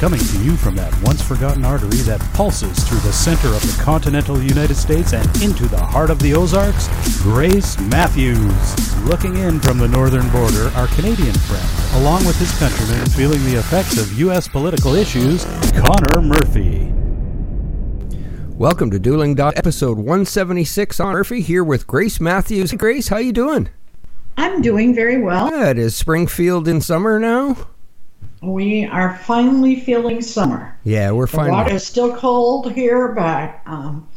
Coming to you from that once forgotten artery that pulses through the center of the continental United States and into the heart of the Ozarks, Grace Matthews. Looking in from the northern border, our Canadian friend, along with his countrymen feeling the effects of U.S. political issues, Connor Murphy. Welcome to Dueling Dot episode 176 on Murphy here with Grace Matthews. Grace, how you doing? I'm doing very well. Good. Is Springfield in summer now? We are finally feeling summer. Yeah, we're finally. The water is still cold here, but um,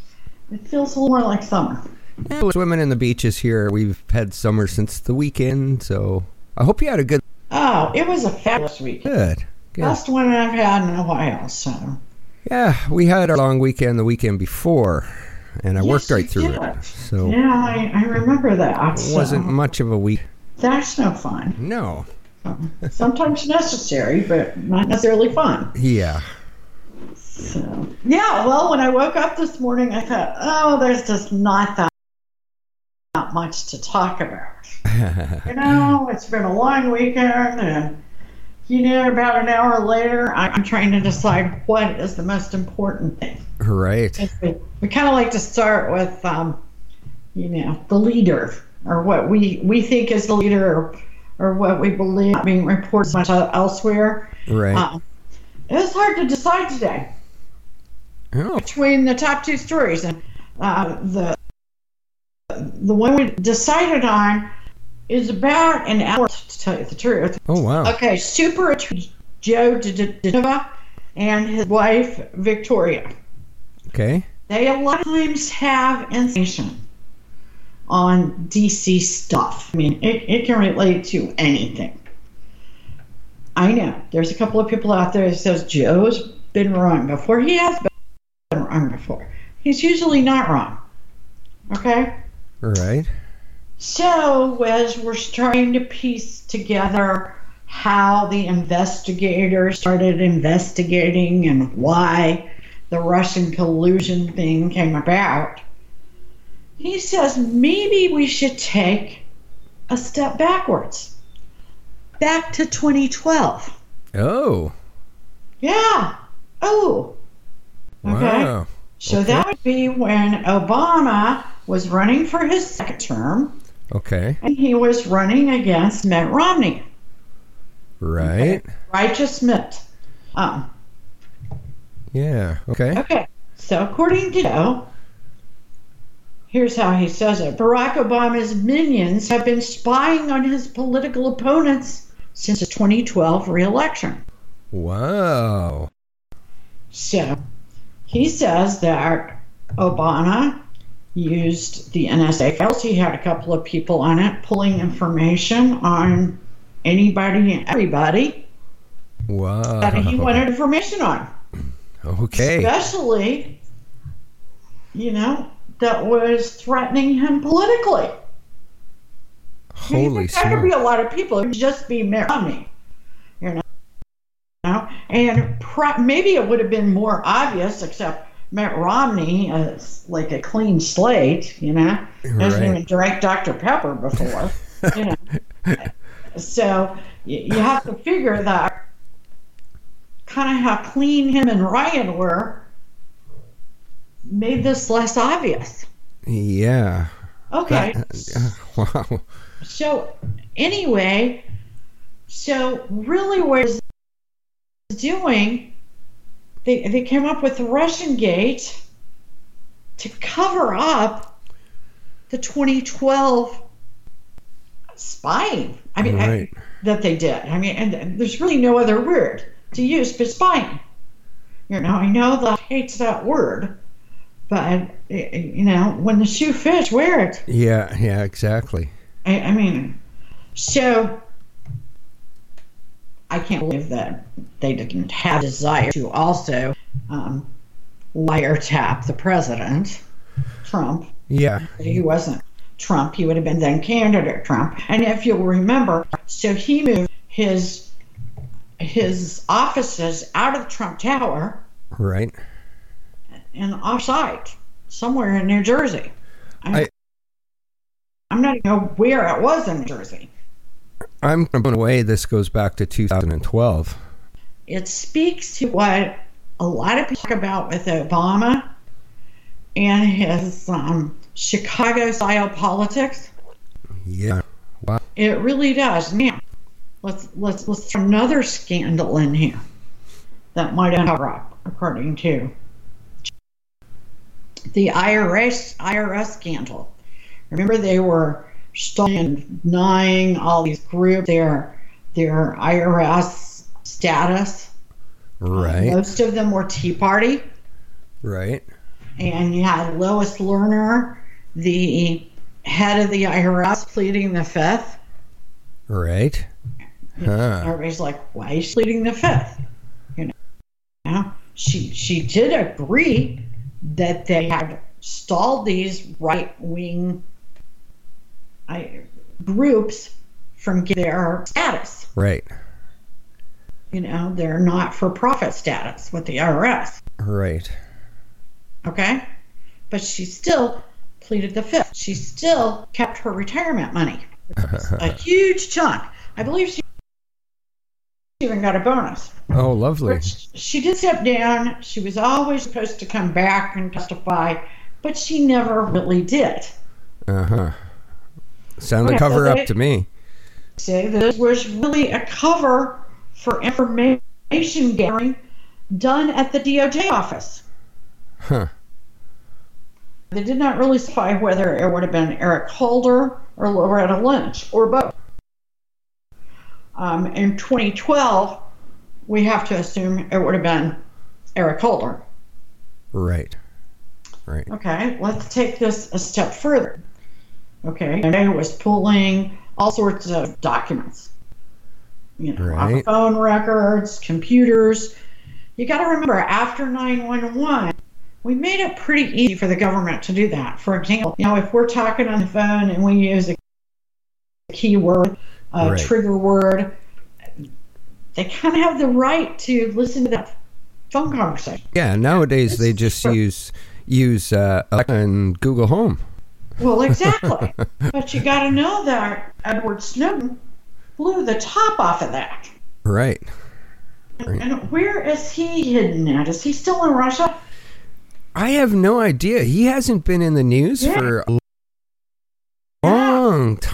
it feels a little more like summer. Yeah, swimming in the beaches here. We've had summer since the weekend, so I hope you had a good. Oh, it was a fabulous week. Good. Good. Best one I've had in a while. So Yeah, we had our long weekend the weekend before, and I Yes, worked right through did. it. So yeah, I, I remember that. it So wasn't much of a week. that's no fun. No. Sometimes necessary, but not necessarily fun. Yeah. So yeah, well, when I woke up this morning, I thought, oh, there's just not that not much to talk about. you know, it's been a long weekend, and you know, about an hour later, I'm trying to decide what is the most important thing. right. We, we kind of like to start with, um, you know, the leader, or what we we think is the leader, or, what we believe being reported much elsewhere. Right. Um, it was hard to decide today oh, between the top two stories, and uh, the the one we decided on is about an hour. To tell you the truth, oh, wow. okay. Super Attorney Joe DeNova and his wife Victoria. Okay. They a lot of times have information on DC stuff. I mean, it, it can relate to anything. I know there's a couple of people out there that says Joe's been wrong before. He has been wrong before. He's usually not wrong. Okay? Right. So, as we're starting to piece together how the investigators started investigating and why the Russian collusion thing came about, he says maybe we should take a step backwards. Back to 2012. Oh. Yeah. Oh. Okay. Wow. So Okay. that would be when Obama was running for his second term Okay. and he was running against Mitt Romney. Right. Righteous Mitt. Um, Yeah. Okay. okay, so according to Joe, here's how he says it Barack Obama's minions have been spying on his political opponents since the 2012 reelection. Wow. So he says that Obama used the NSA files. He had a couple of people on it pulling information on anybody and everybody Wow. that he wanted information on. Okay. especially, you know, that was threatening him politically. Holy there could be a lot of people. Just be Mitt Romney, you know. And pro- maybe it would have been more obvious, except Mitt Romney is like a clean slate, you know. Right. Hasn't even drank Dr. Pepper before, you know. so you have to figure that kind of how clean him and Ryan were made this less obvious. Yeah. Okay. That- uh, wow. So anyway, so really what it's doing, they they came up with the Russian Gate to cover up the 2012 spying. I mean, I- that they did. I mean, and there's really no other word to use but spying. You know, I know the hates that word, but eh, you know, when the shoe fits, wear it. Yeah. Yeah. Exactly. I, I mean, so I can't believe that they didn't have desire to also um, wiretap the president, Trump. Yeah. He wasn't Trump. He would have been then candidate Trump. And if you'll remember, so he moved his his offices out of Trump Tower Right. And offsite somewhere in New Jersey. I- I'm not even know where it was in New Jersey. I'm blown away. This goes back to 2012. it speaks to what a lot of people talk about with Obama and his um, Chicago style politics. Yeah. Wow. It really does. Now, let's let's let's throw another scandal in here that might cover up, according to the IRS IRS scandal. Remember, they were denying all these groups their their IRS status. Right. Most of them were Tea Party, Right. and you had Lois Lerner, the head of the IRS, pleading the fifth. Right. Huh. Everybody's like, why is she pleading the fifth? You know, Now, she she did agree that they had stalled these right wing groups from getting their status. Right. You know, their not for profit status with the IRS. Right. Okay, but she still pleaded the fifth. She still kept her retirement money, a huge chunk. I believe she even got a bonus. Oh, lovely. She did step down. She was always supposed to come back and testify, but she never really did. Uh huh. Sounds a cover so up they- to me. Say this was really a cover for information gathering done at the DOJ office. Huh. They did not really specify whether it would have been Eric Holder or Loretta Lynch or both. Um, in 2012, we have to assume it would have been Eric Holder. Right. Right. Okay, let's take this a step further. Okay, and I was pulling all sorts of documents, you know, Right. phone records, computers. You got to remember, after 911, we made it pretty easy for the government to do that. For example, you know, if we're talking on the phone and we use a keyword, a Right. trigger word, they kind of have the right to listen to that phone conversation. Yeah. Nowadays they just true. use use uh, Alexa and Google Home. Well, exactly. but you got to know that Edward Snowden blew the top off of that. Right. And, and where is he hidden at? Is he still in Russia? I have no idea. He hasn't been in the news Yeah. for a.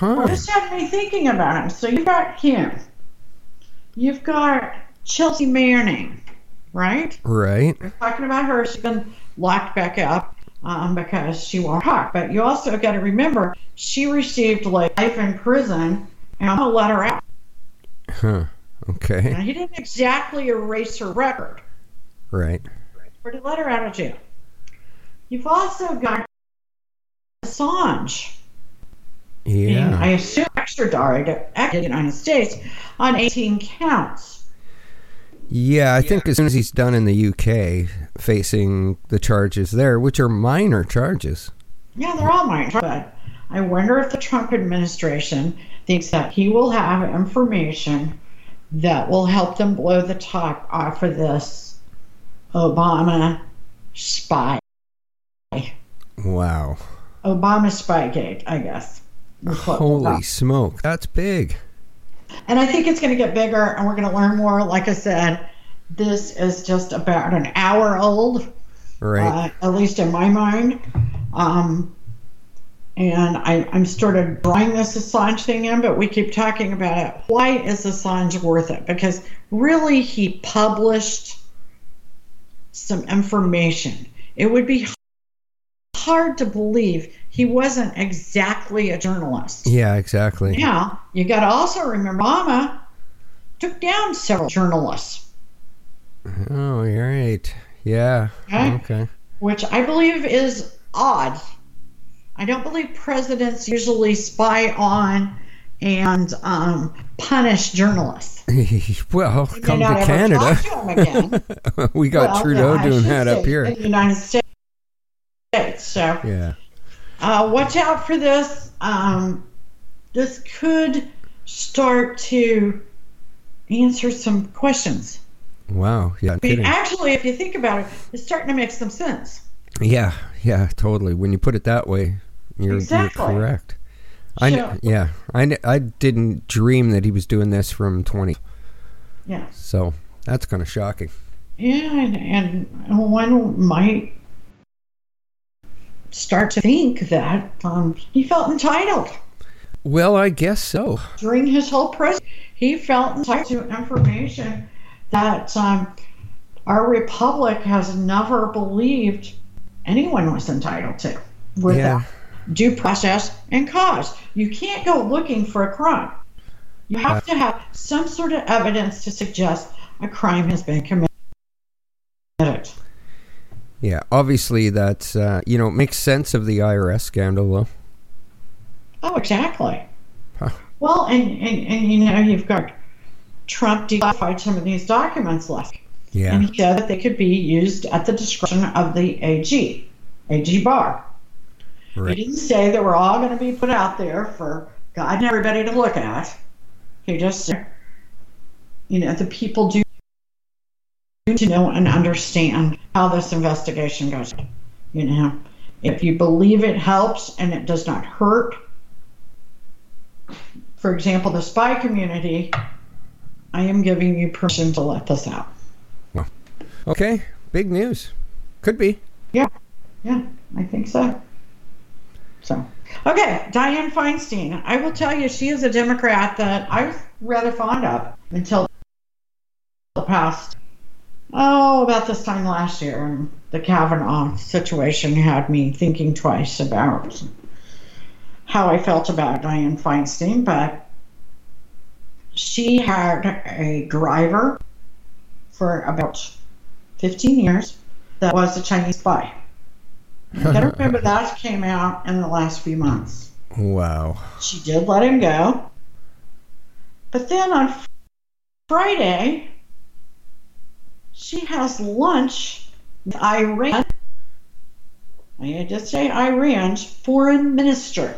long Well, this had me thinking about him. So you've got him. You've got Chelsea Manning, right? Right. We're talking about her. She's been locked back up um, because she won't talk. But you also got to remember she received like life in prison, and I'm gonna let her out. Huh. Okay. Now, he didn't exactly erase her record. Right. or to let her out of jail. You've also got Assange. Being, I assume extradited at the United States on 18 counts. Yeah. I think as soon as he's done in the UK, facing the charges there, which are minor charges. Yeah, they're all minor, but I wonder if the Trump administration thinks that he will have information that will help them blow the top off of this Obama spy. Wow. Obama Spygate, I guess. Is what Holy smoke. That's big. And I think it's going to get bigger, and we're going to learn more. Like I said, this is just about an hour old, Right. uh, at least in my mind. Um, and I, I'm sort of drawing this Assange thing in, but we keep talking about it. Why is Assange worth it? Because really, he published some information. It would be hard to believe he wasn't exactly a journalist. yeah. Exactly. Now, you got to also remember Obama took down several journalists, Oh, you're right. Yeah. Okay. Okay. which I believe is odd. I don't believe presidents usually spy on and um, punish journalists. well, may come to Canada. to we got Well, Trudeau yeah, doing that up here. in the United States. So Yeah. Uh, watch out for this. Um, this could start to answer some questions. Wow. Yeah. I mean, Kidding. actually, if you think about it, it's starting to make some sense. Yeah. Yeah. Totally. When you put it that way, you're, Exactly. you're correct. I So- yeah. I, I didn't dream that he was doing this from 20. Yeah. So That's kind of shocking. Yeah, and, and one might start to think that um, he felt entitled. Well, I guess so. During his whole presidency, he felt entitled to information that um, our republic has never believed anyone was entitled to without Yeah. due process and cause. You can't go looking for a crime. You have to have some sort of evidence to suggest a crime has been committed. Yeah, obviously that's uh, you know makes sense of the IRS scandal though. Oh, exactly. Huh. Well, and, and, and you know, you've got Trump declassified some of these documents last week. Yeah, And he said that they could be used at the discretion of the AG, AG Barr. right. He didn't say that we're all going to be put out there for God and everybody to look at. He just said, you know, the people do to know and understand how this investigation goes. You know, if you believe it helps and it does not hurt, for example, the spy community, I am giving you permission to let this out. Okay, big news. Could be. Yeah, yeah, I think so. So, okay, Dianne Feinstein. I will tell you, she is a Democrat that I was rather fond of until the past, oh, about this time last year. And the Kavanaugh situation had me thinking twice about how I felt about Dianne Feinstein. But she had a driver for about 15 years that was a Chinese spy. I gotta remember that came out in the last few months. Wow. She did let him go. But then on Friday, she has lunch with Iran. I just say Iran's foreign minister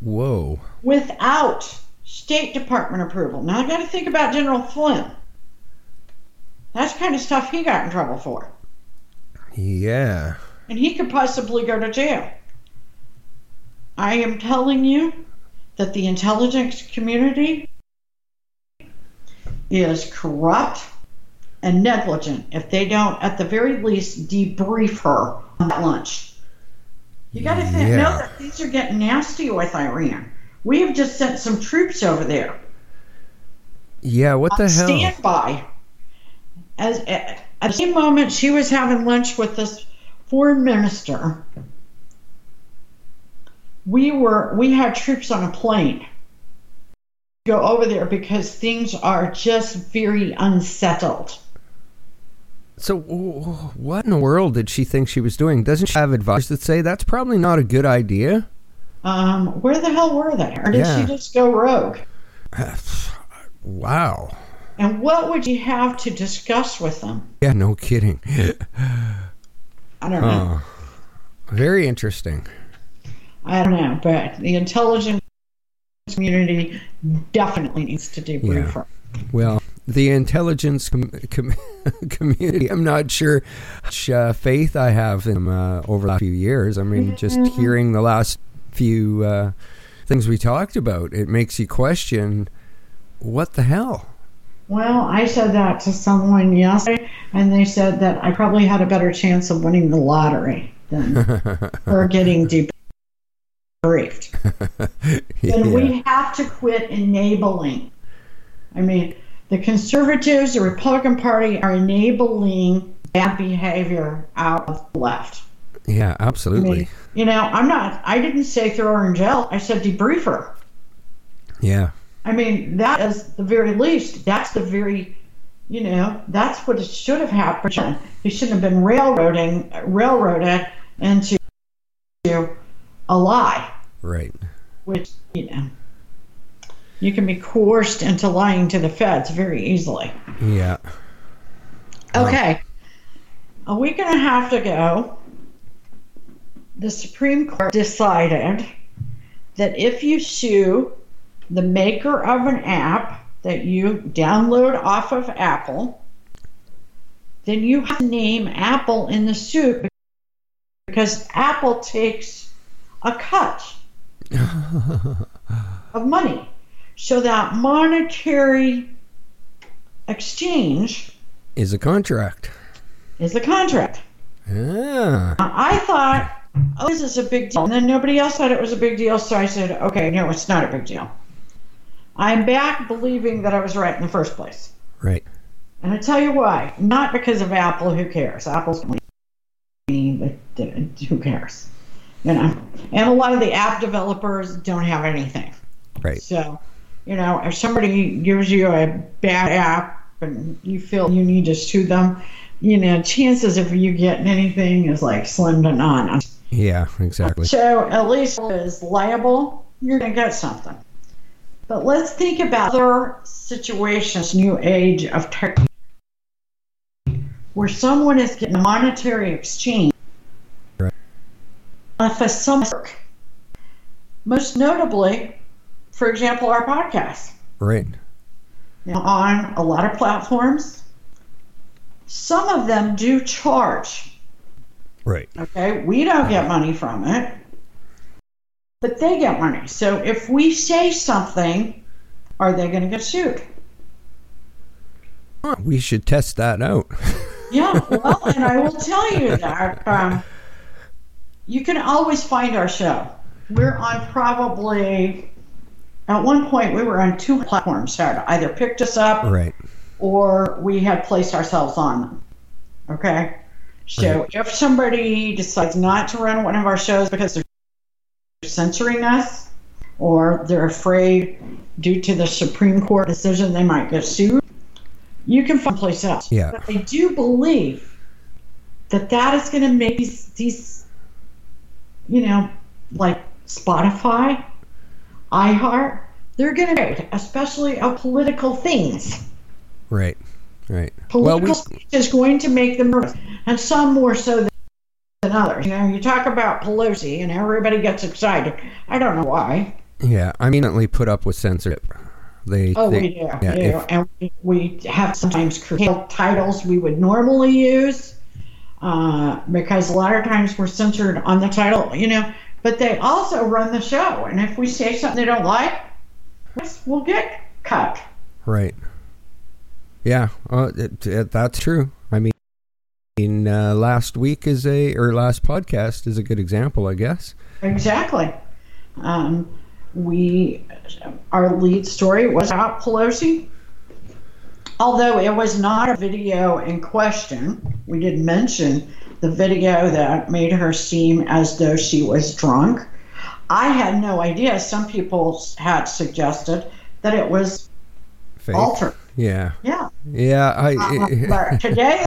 Whoa. without State Department approval. Now I got to think about General Flynn. That's kind of stuff he got in trouble for. Yeah. and he could possibly go to jail. I am telling you that the intelligence community is corrupt and negligent if they don't, at the very least, debrief her on that lunch. You got to think, Yeah. know that things are getting nasty with Iran. We have just sent some troops over there Yeah. What the hell? standby. As at the same moment she was having lunch with this foreign minister, we were we had troops on a plane go over there because things are just very unsettled. So, what in the world did she think she was doing? Doesn't she have advice that say that's probably not a good idea? Um, where the hell were they? Or did Yeah. she just go rogue? Wow. And what would you have to discuss with them? Yeah, no kidding. I don't know. Oh, very interesting. I don't know, but the intelligence community definitely needs to debrief Yeah. her. Well, the intelligence com- com- community, I'm not sure much uh, faith I have in uh, over the last few years. I mean, just hearing the last few uh, things we talked about, it makes you question what the hell? Well, I said that to someone yesterday, and they said that I probably had a better chance of winning the lottery than her getting debriefed. And Yeah. we have to quit enabling. I mean, the conservatives, the Republican Party are enabling bad behavior out of the left. yeah, I absolutely. mean, you know, I'm not, I didn't say throw her in jail. I said debrief her. Yeah. I mean, that is the very least. That's the very, you know, that's what it should have happened. He shouldn't have been railroading, railroaded into a lie, Right. which, you know, you can be coerced into lying to the feds very easily. Yeah. Okay. A week and a half ago, the Supreme Court decided that if you sue the maker of an app that you download off of Apple, then you have to name Apple in the suit because Apple takes a cut of money. So that monetary exchange Is a contract. is a contract. Ah, I thought, oh, this is a big deal. And then nobody else thought it was a big deal, so I said, okay, no, it's not a big deal. I'm back believing that I was right in the first place. right. And I tell you why. Not because of Apple, who cares? Apple's uh, who cares? You know, and a lot of the app developers don't have anything. Right. So, you know, if somebody gives you a bad app and you feel you need to sue them, you know, chances of you getting anything is like slim to none. Yeah, exactly. So at least is liable, you're gonna get something. But let's think about other situations, new age of tech, where someone is getting a monetary exchange Right. for some work. Most notably, for example, our podcast. Right. You know, on a lot of platforms, some of them do charge. Right. Okay, we don't get money from it, but they get money. So if we say something, are they going to get sued? Huh, We should test that out. Yeah, well, and I will tell you that um, you can always find our show. We're on probably, at one point, we were on two platforms that either picked us up right. or we had placed ourselves on them. Okay? So Right. if somebody decides not to run one of our shows because they're censoring us or they're afraid due to the Supreme Court decision they might get sued, you can find place else. Yeah. But I do believe that that is going to make these, these, you know, like Spotify, iHeart, they're going to, especially of political things. Right. Right. Political Well, we is going to make them nervous, and some more so than, others. You know, you talk about Pelosi, and everybody gets excited. I don't know why. yeah, I immediately put up with censorship. They, Oh, they we do, yeah, we do. if- and we, we have sometimes curtailed titles we would normally use uh, because a lot of times we're censored on the title. You know, but they also run the show, and if we say something they don't like, we'll get cut. Right. Yeah, uh, it, it, that's true. I mean, in, uh, last week is a or last podcast is a good example, I guess. Exactly. Um, we, our lead story was about Pelosi. Although it was not a video in question, we did mention the video that made her seem as though she was drunk. I had no idea. Some people had suggested that it was Fake. altered. Yeah, Yeah. yeah. I Uh, but today,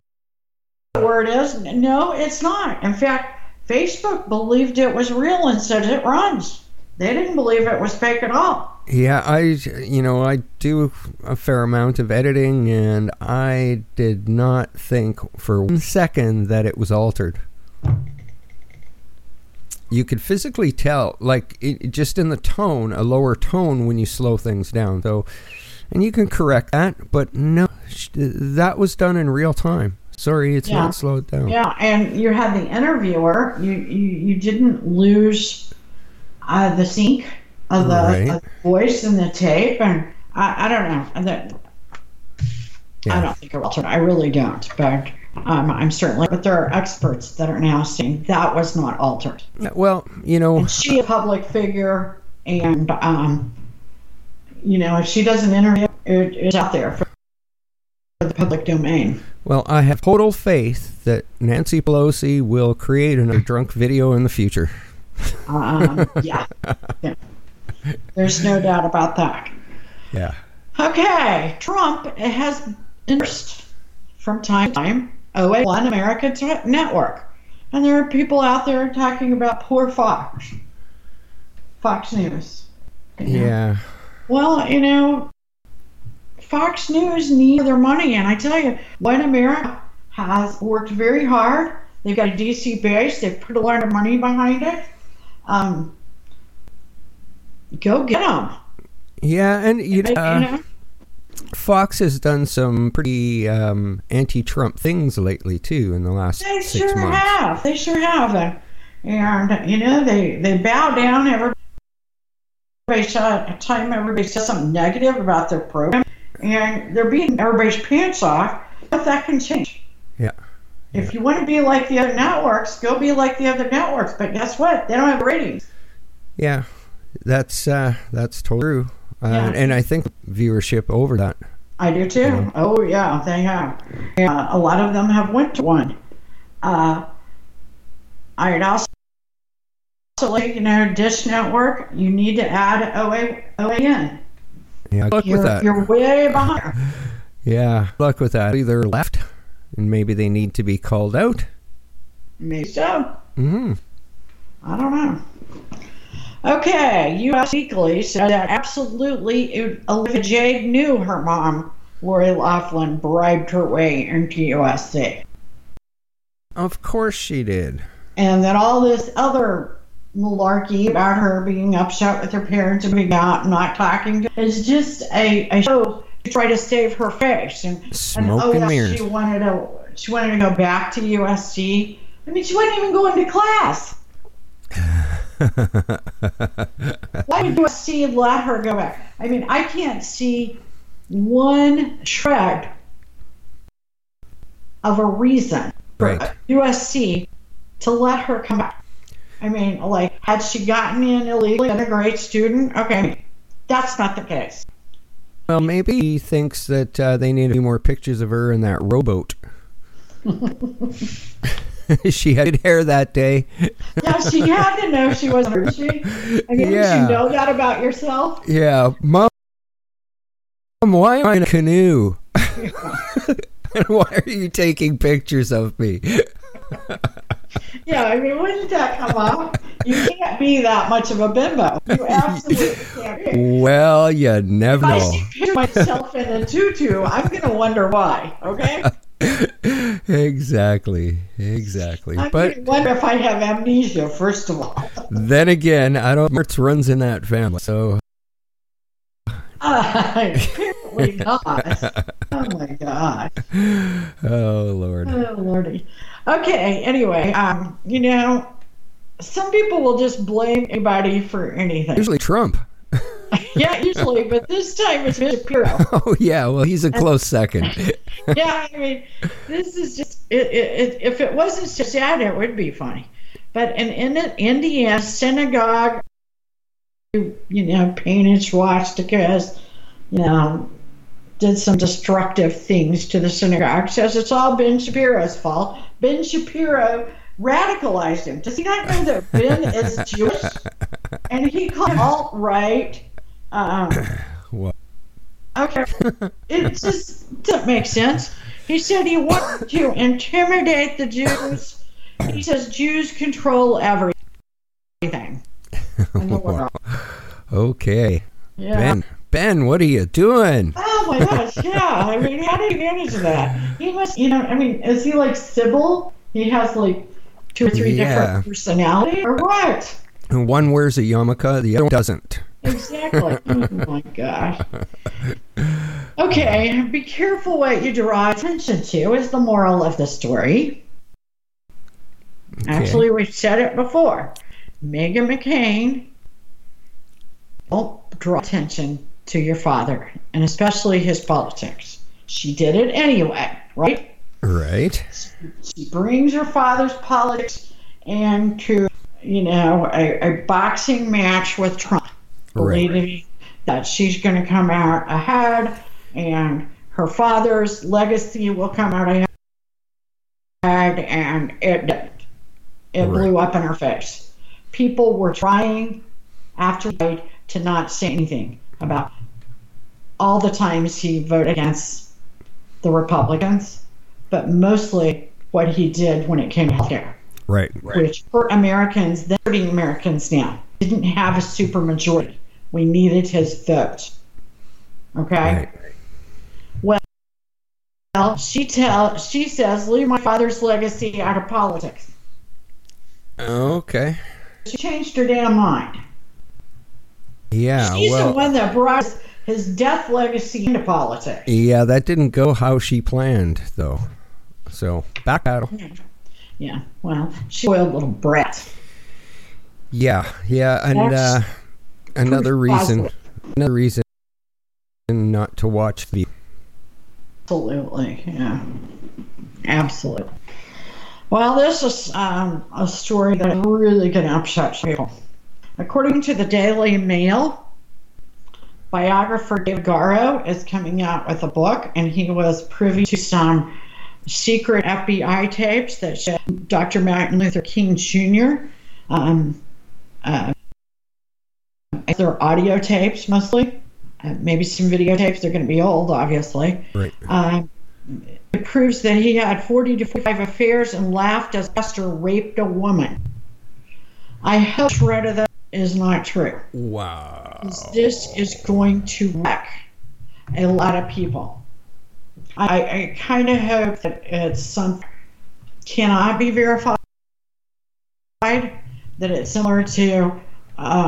the word is no, it's not. In fact, Facebook believed it was real and said it runs. They didn't believe it was fake at all. yeah. I you know I do a fair amount of editing, and I did not think for one second that it was altered. You could physically tell, like it, just in the tone, a lower tone when you slow things down. So, and you can correct that, but no, that was done in real time. Sorry, it's Yeah. not slowed down. Yeah, and you had the interviewer. You you, you didn't lose uh, the sync of the, Right. of the voice and the tape, and I, I don't know. That, Yeah. I don't think it altered. I really don't. But um, I'm certainly. But there are experts that are now saying that was not altered. Well, you know, And she a public figure, and um, you know, if she does an interview, it, it's out there for the public domain. well, I have total faith that Nancy Pelosi will create another drunk video in the future. Um, yeah. yeah, there's no doubt about that. Yeah. Okay, Trump has endorsed from time to time OA One America T- Network, and there are people out there talking about poor Fox, Fox News. Yeah. Well, you know, Fox News needs their money, and I tell you, One America has worked very hard. They've got a DC base. They've put a lot of money behind it. Um, go get them. Yeah, and you know, uh, you know? Fox has done some pretty um, anti-Trump things lately too in the last They six sure months. have. They sure have. And, and you know, they they bow down. Everybody saw time everybody says something negative about their program. and they're beating everybody's pants off, but that can change. Yeah. If you want to be like the other networks, go be like the other networks. But guess what? They don't have ratings. Yeah, that's uh, that's totally true. Uh, Yeah. And I think viewership over that. I do too. Oh yeah, they have. Uh, a lot of them have went to one. Uh, I'd also also like you know Dish Network. You need to add OA OAN. Yeah, good luck You're with that. you're way behind. Yeah, good luck with that. Either left, and maybe they need to be called out. Maybe so. hmm I don't know. Okay, U.S. Weekly said that absolutely Olivia Jade knew her mom, Lori Loughlin, bribed her way into USC. Of course she did. And that all this other malarkey about her being upset with her parents and being out and not talking to is just a, a show try to save her face. And, and oh, yeah, she wanted to she wanted to go back to USC. I mean, she wasn't even going to class. Why would USC let her go back? I mean, I can't see one shred of a reason for Right. USC to let her come back. I mean, like, had she gotten in illegally and a great student? Okay, that's not the case. Well, maybe he thinks that uh, they need a few more pictures of her in that rowboat. she had hair that day. Yeah, she had to know she wasn't. She, I mean, Yeah. did you know that about yourself? Yeah, mom, why am I in a canoe? and why are you taking pictures of me? Yeah, I mean, wouldn't that come up? You can't be that much of a bimbo. You absolutely can't be. Well, you never If I see myself in a tutu, I'm going to wonder why. Okay, exactly, exactly. I'm But wonder if I have amnesia. First of all, then again, I don't. Mertz runs in that family, so uh, apparently not. Oh my god. oh lord. Oh lordy. Okay. Anyway, um, you know, some people will just blame anybody for anything. Usually Trump. Yeah, usually, but this time it's Shapiro. Oh yeah, well he's a close second. yeah, I mean, this is just it, it, if it wasn't so sad, it would be funny. But in, in Indiana synagogue, you know, painted swastikas, you know, did some destructive things to the synagogue. Says it's all Ben Shapiro's fault. Ben Shapiro radicalized him. Does he not know that Ben is Jewish? And he called alt right. Um, What? Okay. it just doesn't make sense. He said he wanted to intimidate the Jews. He says Jews control everything. in the world. Okay, Yeah. Ben. Ben, what are you doing? Oh my gosh, yeah. I mean, how did you manage that? He must, you know, I mean, is he like Sybil? He has like two or three Yeah. different personalities, or what? And One wears a yarmulke, the other doesn't. Exactly. oh my gosh. Okay, be careful what you draw attention to, is the moral of the story. Actually, we've said it before. Meghan McCain, don't draw attention to your father, and especially his politics. She did it anyway, right? Right. She brings her father's politics into, you know, a, a boxing match with Trump, Right. believing that she's going to come out ahead and her father's legacy will come out ahead, and it didn't. It blew up in her face. People were trying after to not say anything about all the times he voted against the Republicans, but mostly what he did when it came to healthcare, Right. right. which hurt Americans, then hurting Americans now. Didn't have a supermajority. We needed his vote. Okay. Right. Well, she tell she says, leave my father's legacy out of politics. Okay. She changed her damn mind. Yeah. She's the one that brought his death legacy into politics. Yeah, that didn't go how she planned, though. So backpedal. Yeah, well, she spoiled little brat. Yeah, yeah, and uh, another reason, another reason not to watch the. Absolutely, yeah, absolutely. Well, this is um, a story that really to upset people. According to the Daily Mail, biographer David Garrow is coming out with a book, and he was privy to some secret FBI tapes that show Dr. Martin Luther King Jr. Um, uh, they're audio tapes mostly, uh, maybe some videotapes. They're going to be old, obviously. Right. Um, it proves that he had 40 to 45 affairs and laughed as Esther raped a woman. I hope shred of that is not true. Wow. This is going to wreck a lot of people. I, I kind of hope that it's something cannot be verified. That it's similar to, uh,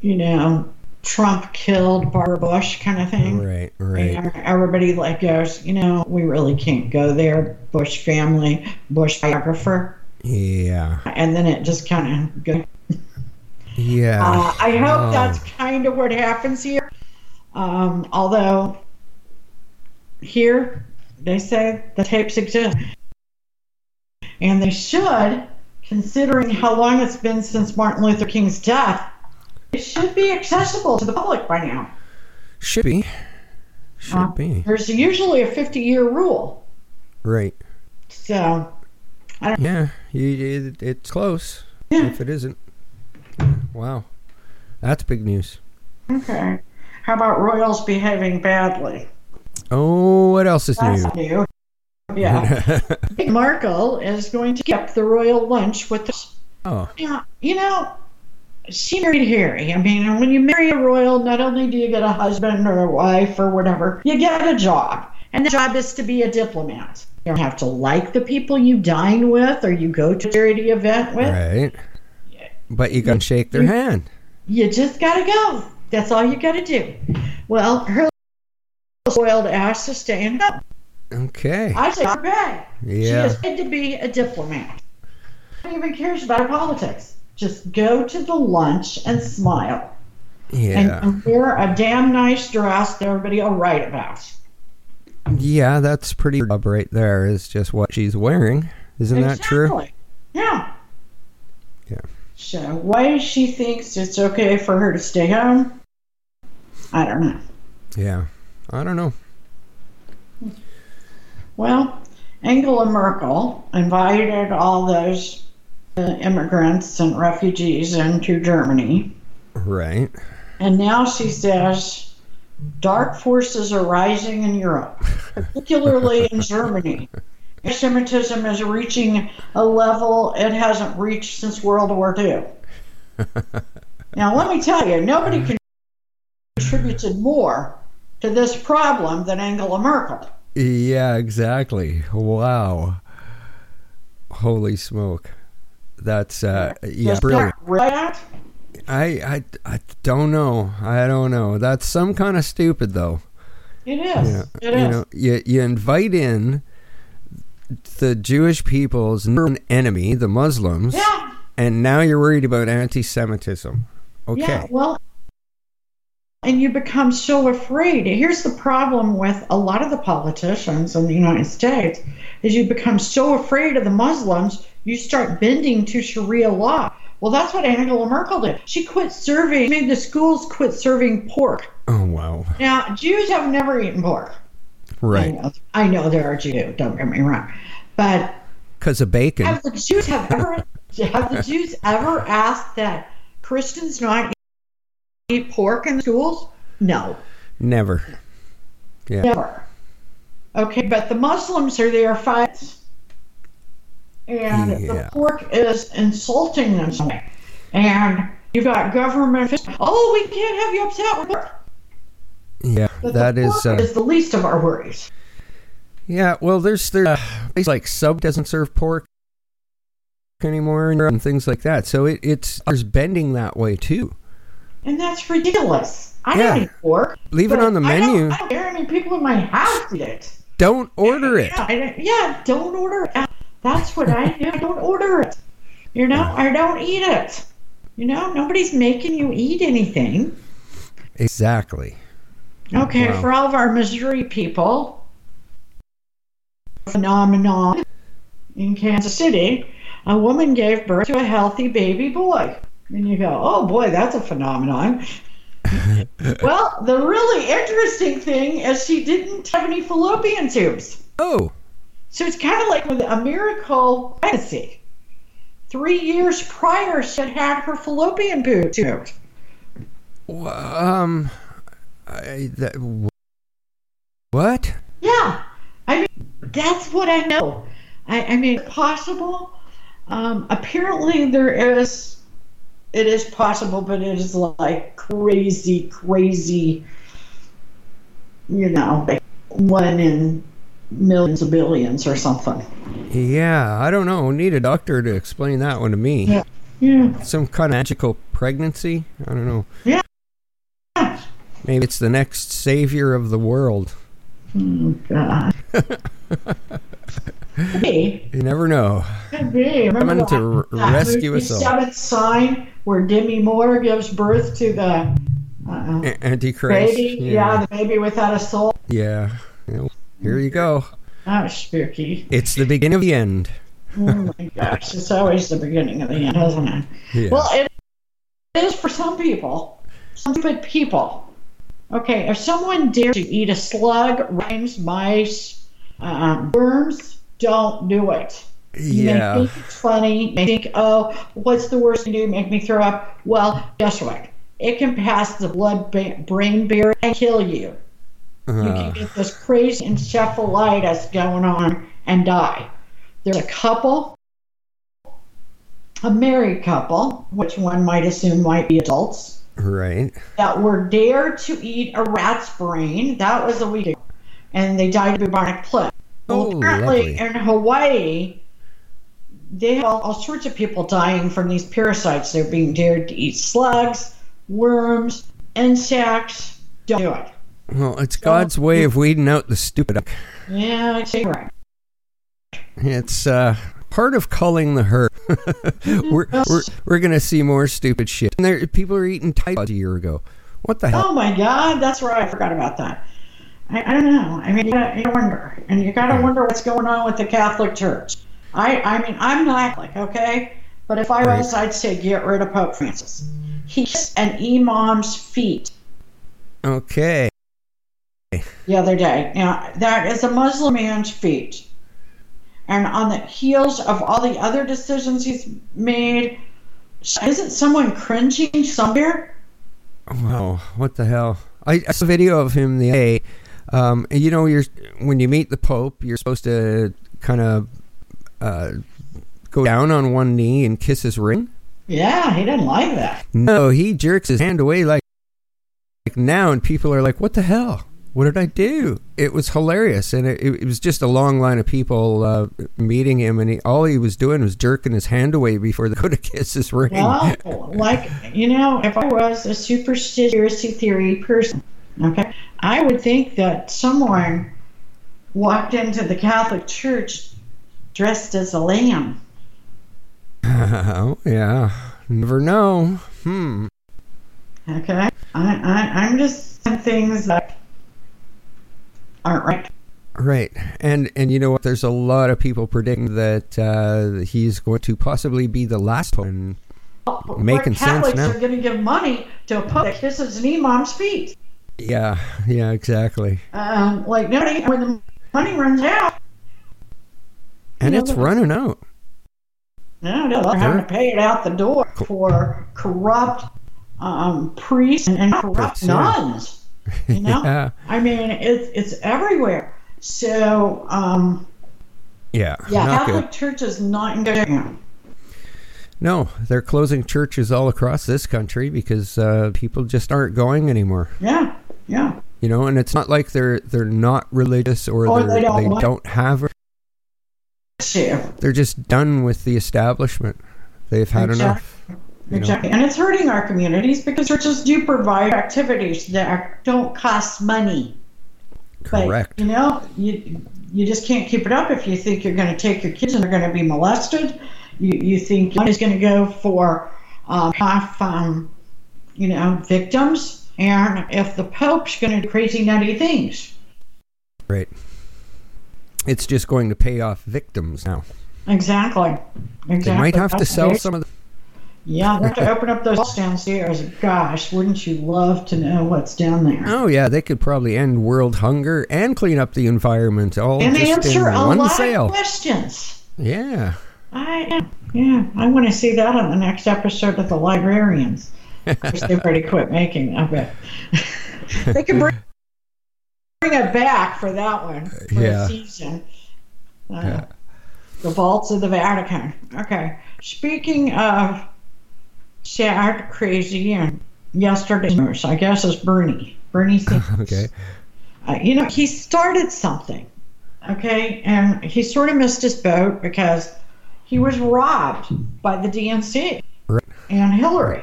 you know, Trump killed Barbara Bush kind of thing. Right, right. And everybody like goes, you know, we really can't go there. Bush family, Bush biographer, Yeah. and then it just kind of goes. Yeah. Uh, I hope Oh. that's kind of what happens here. Um, although here they say the tapes exist, and they should, considering how long it's been since Martin Luther King's death. It should be accessible to the public by now. Should be. Should Uh, be. There's usually a 50 year rule. Right. So, I don't. Yeah. You, it, it's close. Yeah. If it isn't. Wow. That's big news. okay. How about royals behaving badly? Oh, what else is That's new? new. Yeah. Markle is going to skip the royal lunch with the. oh, Yeah, you know, she married Harry. I mean, when you marry a royal, not only do you get a husband or a wife or whatever, you get a job. And the job is to be a diplomat. You don't have to like the people you dine with or you go to a charity event with. right. But you can shake their hand. You just gotta go. That's all you gotta do. Well, her spoiled ass is staying home. Okay. I say her bad. She Yeah. is paid to be a diplomat. Nobody even cares about her politics. Just go to the lunch and smile. Yeah. and wear a damn nice dress that everybody will write about. Yeah, that's pretty up right there is just what she's wearing. Isn't that true? Exactly. Yeah. So why she thinks it's okay for her to stay home, I don't know. Yeah. I don't know. Well, Angela Merkel invited all those uh, immigrants and refugees into Germany, Right. and now she says dark forces are rising in Europe, particularly in Germany. Anti-Semitism is reaching a level it hasn't reached since World War II. now, let me tell you, nobody contributed more to this problem than Angela Merkel. Yeah, exactly. Wow. Holy smoke. That's uh yeah, Does brilliant. that right? I, I I don't know. I don't know. That's some kind of stupid though. It is. Yeah, It you know, you you invite in the Jewish people's enemy, the Muslims, yeah. and now you're worried about anti-Semitism. Okay. Yeah. Well, and you become so afraid. Here's the problem with a lot of the politicians in the United States is you become so afraid of the Muslims, you start bending to Sharia law. Well, that's what Angela Merkel did. She quit serving, made the schools quit serving pork. Oh wow. Now, Jews have never eaten pork. I Right. know, I know they're Jew. Don't get me wrong, but Because of bacon. have the Jews have ever have the Jews ever asked that Christians not eat pork in schools? No, Never. Yeah. never. Okay, but the Muslims are there fighting, and Yeah. the pork is insulting them. And you've got government. Oh, we can't have you upset with pork. Yeah. But That is uh, is the least of our worries. Yeah, well, there's there's uh, like Sub doesn't serve pork anymore and things like that. So it, it's there's bending that way too. And that's ridiculous. I Yeah. don't eat pork. Leave it on the I don't- menu. I don't care how many people in my house eat it. Don't order it. Yeah, I don't, yeah, don't order it. That's what I do. I don't order it. You know, I don't eat it. You know, nobody's making you eat anything. Exactly. Okay, Wow. for all of our Missouri people, phenomenon in Kansas City, a woman gave birth to a healthy baby boy. And you go, oh boy, that's a phenomenon. well, the really interesting thing is she didn't have any fallopian tubes. Oh, So it's kind of like with a miracle pregnancy. Three years prior, she had had her fallopian tubes. w- um, I, that, wh- what? Yeah, I mean that's what I know. I, I mean, possible. Um, apparently, there is. It is possible, but it is like crazy, crazy. You know, like one in millions of billions or something. Yeah, I don't know. Need a doctor to explain that one to me. Yeah. Yeah. Some kind of magical pregnancy? I don't know. Yeah. Maybe it's the next savior of the world. Oh God. hey, You never know. could be. Remember Coming to r- rescue us all. Seventh Sign, where Demi Moore gives birth to the uh, A- Antichrist. baby. Yeah. the baby without a soul. Yeah. Yeah. Here you go. That was spooky. It's the beginning of the end. Oh my gosh, it's always the beginning of the end, isn't it? Yeah. Well, it is for some people, some stupid people. Okay, if someone dares to eat a slug, rats, mice, um, worms, don't do it. You yeah. may think it's funny. You may think, oh, what's the worst you can do? Make me throw up. Well, guess what? It can pass the blood brain barrier and kill you. You Uh, can get this crazy encephalitis going on and die. There's a couple, a married couple, which one might assume might be adults, right. that were dared to eat a rat's brain. That was a week ago. And they died of bubonic plague. Well, Oh, apparently lovely. in Hawaii, they have all, all sorts of people dying from these parasites. They're being dared to eat slugs, worms, insects. Don't do it. Well, it's God's way of weeding out the stupid. Yeah, I right. It's uh, part of culling the herd. we're, we're, we're going to see more stupid shit. And there, people are eating Tide Pod a year ago. What the hell? Oh my God, that's right. I forgot about that. I, I don't know. I mean, you gotta, you wonder, and you gotta wonder what's going on with the Catholic Church. I, I mean, I'm not Catholic, okay, but if I was, I'd say get rid of Pope Francis. He kissed an imam's feet Okay. the other day. Now, that is a Muslim man's feet, and on the heels of all the other decisions he's made, isn't someone cringing somewhere? Wow. What the hell? I, I saw a video of him the day. Um, you know, you're when you meet the Pope, you're supposed to kind of uh, go down on one knee and kiss his ring. Yeah, he didn't like that. No, he jerks his hand away like, like now, and people are like, "What the hell? What did I do?" It was hilarious, and it, it was just a long line of people uh, meeting him, and he, all he was doing was jerking his hand away before they could have kissed his ring. Well, like, you know, if I was a superstitious theory person, okay, I would think that someone walked into the Catholic Church dressed as a lamb. oh yeah, never know. Hmm. Okay? I, I, I'm just saying things that aren't right. Right, and and you know what? There's a lot of people predicting that uh, he's going to possibly be the last pope. And Making Where sense Catholics now. are going to give money to a pope that kisses an imam's feet. yeah, yeah, exactly. Um, like, nobody, when the money runs out, And it's running out. No, no, they're having to pay it out the door for corrupt um, priests and, corrupt yeah. nuns. You know, Yeah, I mean, it's it's everywhere. So, um, yeah, yeah, not good. Catholic Church is not hands. No, they're closing churches all across this country because uh, people just aren't going anymore. Yeah, yeah. You know, and it's not like they're they're not religious or, Or they're, they don't they don't have. They're just done with the establishment. They've had Exactly. enough. You know. exactly, and it's hurting our communities because churches do provide activities that don't cost money. But, Correct. you know, you you just can't keep it up if you think you're going to take your kids and they're going to be molested. You you think one is going to go for um, half, um, you know, victims and if the Pope's going to do crazy nutty things. Right. It's just going to pay off victims now. Exactly. Exactly. They might have to sell some of the. Yeah, they have to open up those vaults downstairs. Gosh, wouldn't you love to know what's down there? Oh yeah, they could probably end world hunger and clean up the environment all and just answer in a one lot sale. of questions. Yeah. I yeah, I want to see that on the next episode of the Librarians. Of course, they've already quit making. I bet they could bring bring it back for that one for Yeah. a season. Uh, Yeah. The vaults of the Vatican. Okay. Speaking of sad, crazy, and yesterday's news, I guess is Bernie. Bernie. Okay. Uh, you know, he started something, okay, and he sort of missed his boat because he was robbed by the DNC Right. and Hillary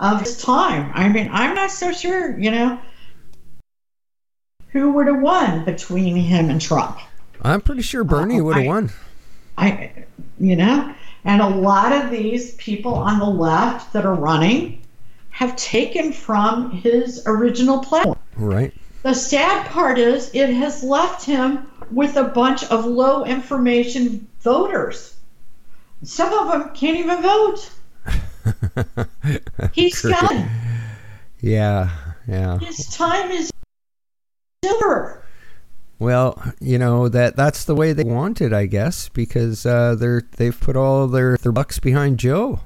of his time. I mean, I'm not so sure, you know, who would have won between him and Trump. I'm pretty sure Bernie Uh, would have won. I, you know, and a lot of these people on the left that are running have taken from his original platform. Right. The sad part is it has left him with a bunch of low information voters. Some of them can't even vote. He's Great. gone. Yeah. Yeah. His time is over. Well, you know that that's the way they want it, I guess, because uh, they're they've put all their their bucks behind Joe.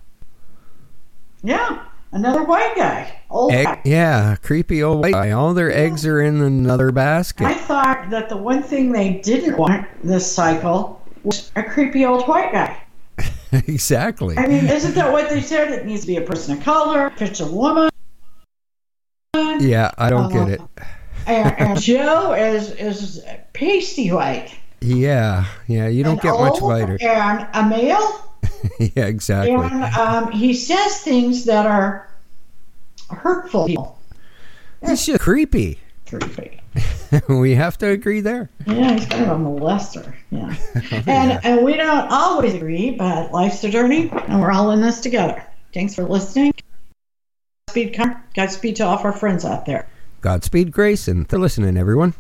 Yeah, another white guy. Old Egg, guy. yeah, creepy old white guy. All their eggs are in another basket. I thought that the one thing they didn't want this cycle was a creepy old white guy. exactly. I mean, isn't that what they said? It needs to be a person of color. If it's a woman. Yeah, I don't get it. And, and Joe is is pasty white. Yeah, yeah, you don't get much lighter. And a male. yeah, exactly. And um, he says things that are hurtful. It's just creepy. Creepy. we have to agree there. Yeah, he's kind of a molester. Yeah. and and we don't always agree, but life's a journey, and we're all in this together. Thanks for listening. Godspeed, Godspeed to all of our friends out there. Godspeed, Grace, and for listening, everyone.